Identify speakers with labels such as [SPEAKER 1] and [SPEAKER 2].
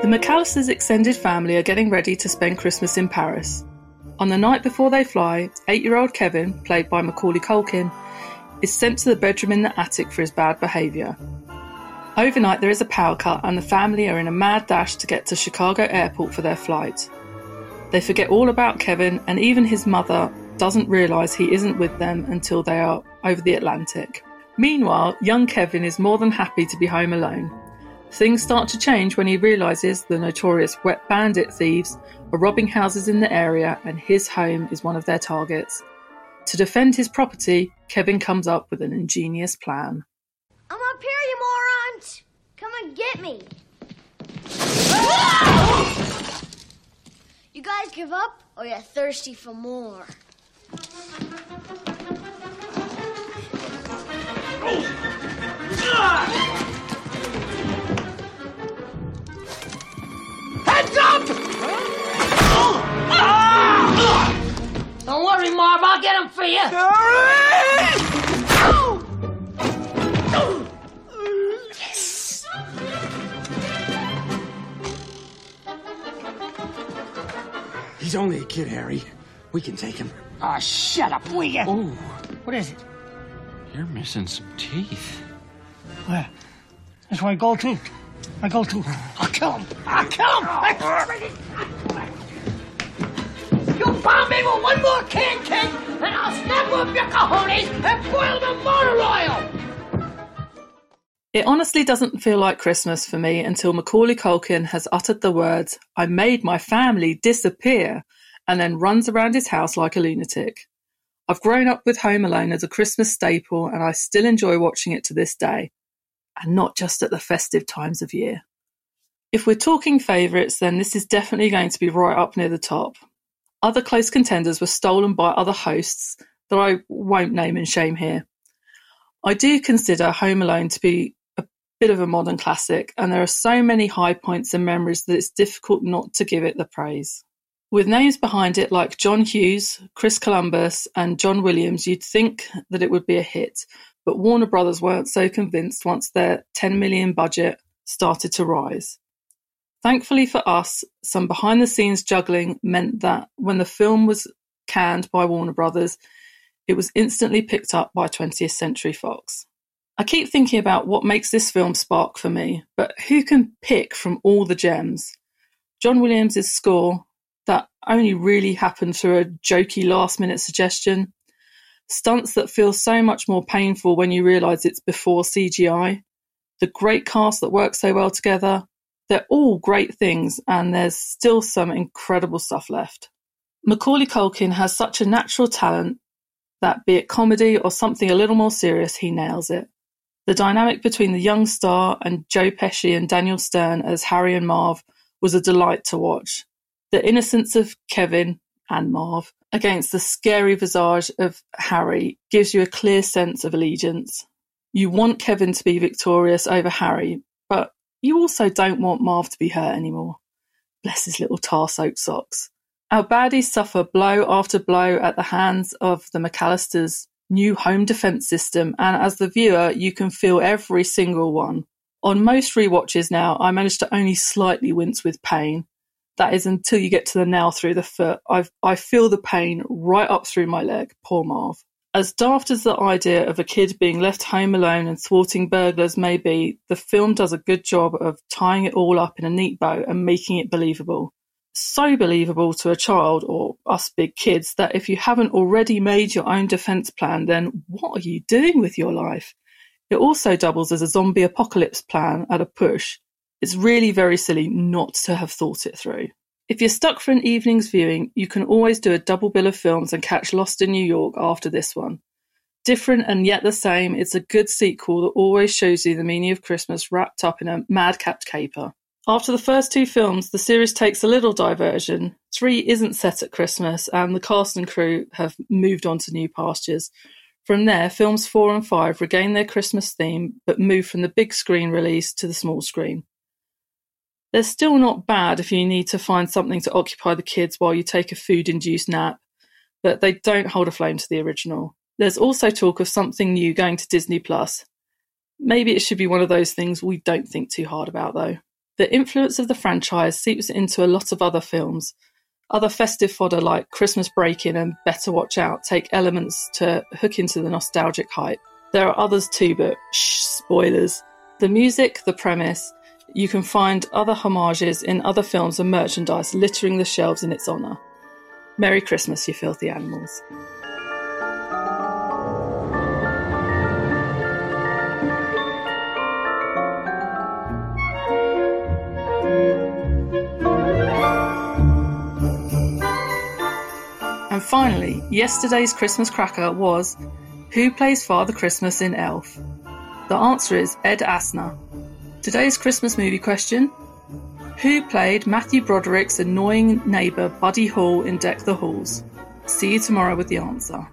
[SPEAKER 1] The McCallisters' extended family are getting ready to spend Christmas in Paris. On the night before they fly, eight year old Kevin, played by Macaulay Culkin, is sent to the bedroom in the attic for his bad behaviour. Overnight, there is a power cut, and the family are in a mad dash to get to Chicago Airport for their flight. They forget all about Kevin, and even his mother doesn't realise he isn't with them until they are over the Atlantic. Meanwhile, young Kevin is more than happy to be home alone. Things start to change when he realises the notorious wet bandit thieves are robbing houses in the area and his home is one of their targets. To defend his property, Kevin comes up with an ingenious plan.
[SPEAKER 2] I'm up here, you morons! Come and get me! You guys give up, or you're thirsty for more?
[SPEAKER 3] Marv, I'll get him for you. Yes.
[SPEAKER 4] He's only a kid, Harry. We can take him.
[SPEAKER 3] Oh, shut up, will you?
[SPEAKER 4] Oh,
[SPEAKER 3] What is it?
[SPEAKER 4] you're missing some teeth.
[SPEAKER 3] Where? That's my gold tooth. My gold tooth. I'll kill him. I'll kill him. Ah. Cake, and I'll snap up your cojones and boil them motor oil.
[SPEAKER 1] It honestly doesn't feel like Christmas for me until Macaulay Culkin has uttered the words, I made my family disappear, and then runs around his house like a lunatic. I've grown up with Home Alone as a Christmas staple, and I still enjoy watching it to this day, and not just at the festive times of year. If we're talking favourites, then this is definitely going to be right up near the top. Other close contenders were stolen by other hosts that I won't name and shame here. I do consider Home Alone to be a bit of a modern classic, and there are so many high points and memories that it's difficult not to give it the praise. With names behind it like John Hughes, Chris Columbus, and John Williams, you'd think that it would be a hit, but Warner Brothers weren't so convinced once their 10 million budget started to rise. Thankfully for us, some behind the scenes juggling meant that when the film was canned by Warner Brothers, it was instantly picked up by 20th Century Fox. I keep thinking about what makes this film spark for me, but who can pick from all the gems? John Williams' score, that only really happened through a jokey last minute suggestion. Stunts that feel so much more painful when you realise it's before CGI. The great cast that works so well together. They're all great things, and there's still some incredible stuff left. Macaulay Culkin has such a natural talent that, be it comedy or something a little more serious, he nails it. The dynamic between the young star and Joe Pesci and Daniel Stern as Harry and Marv was a delight to watch. The innocence of Kevin and Marv against the scary visage of Harry gives you a clear sense of allegiance. You want Kevin to be victorious over Harry, you also don't want Marv to be hurt anymore. Bless his little tar-soaked socks. Our baddies suffer blow after blow at the hands of the McCallisters' new home defense system, and as the viewer, you can feel every single one. On most rewatches now, I manage to only slightly wince with pain. That is until you get to the nail through the foot. I've, I feel the pain right up through my leg. Poor Marv. As daft as the idea of a kid being left home alone and thwarting burglars may be, the film does a good job of tying it all up in a neat bow and making it believable. So believable to a child or us big kids that if you haven't already made your own defense plan, then what are you doing with your life? It also doubles as a zombie apocalypse plan at a push. It's really very silly not to have thought it through. If you're stuck for an evening's viewing, you can always do a double bill of films and catch Lost in New York after this one. Different and yet the same, it's a good sequel that always shows you the meaning of Christmas wrapped up in a madcap caper. After the first two films, the series takes a little diversion. Three isn't set at Christmas, and the cast and crew have moved on to new pastures. From there, films four and five regain their Christmas theme, but move from the big screen release to the small screen. They're still not bad if you need to find something to occupy the kids while you take a food-induced nap, but they don't hold a flame to the original. There's also talk of something new going to Disney Plus. Maybe it should be one of those things we don't think too hard about, though. The influence of the franchise seeps into a lot of other films. Other festive fodder like Christmas Break-In and Better Watch Out take elements to hook into the nostalgic hype. There are others too, but shh, spoilers. The music, the premise, you can find other homages in other films and merchandise littering the shelves in its honour. Merry Christmas, you filthy animals. And finally, yesterday's Christmas cracker was Who plays Father Christmas in Elf? The answer is Ed Asner. Today's Christmas movie question Who played Matthew Broderick's annoying neighbour Buddy Hall in Deck the Halls? See you tomorrow with the answer.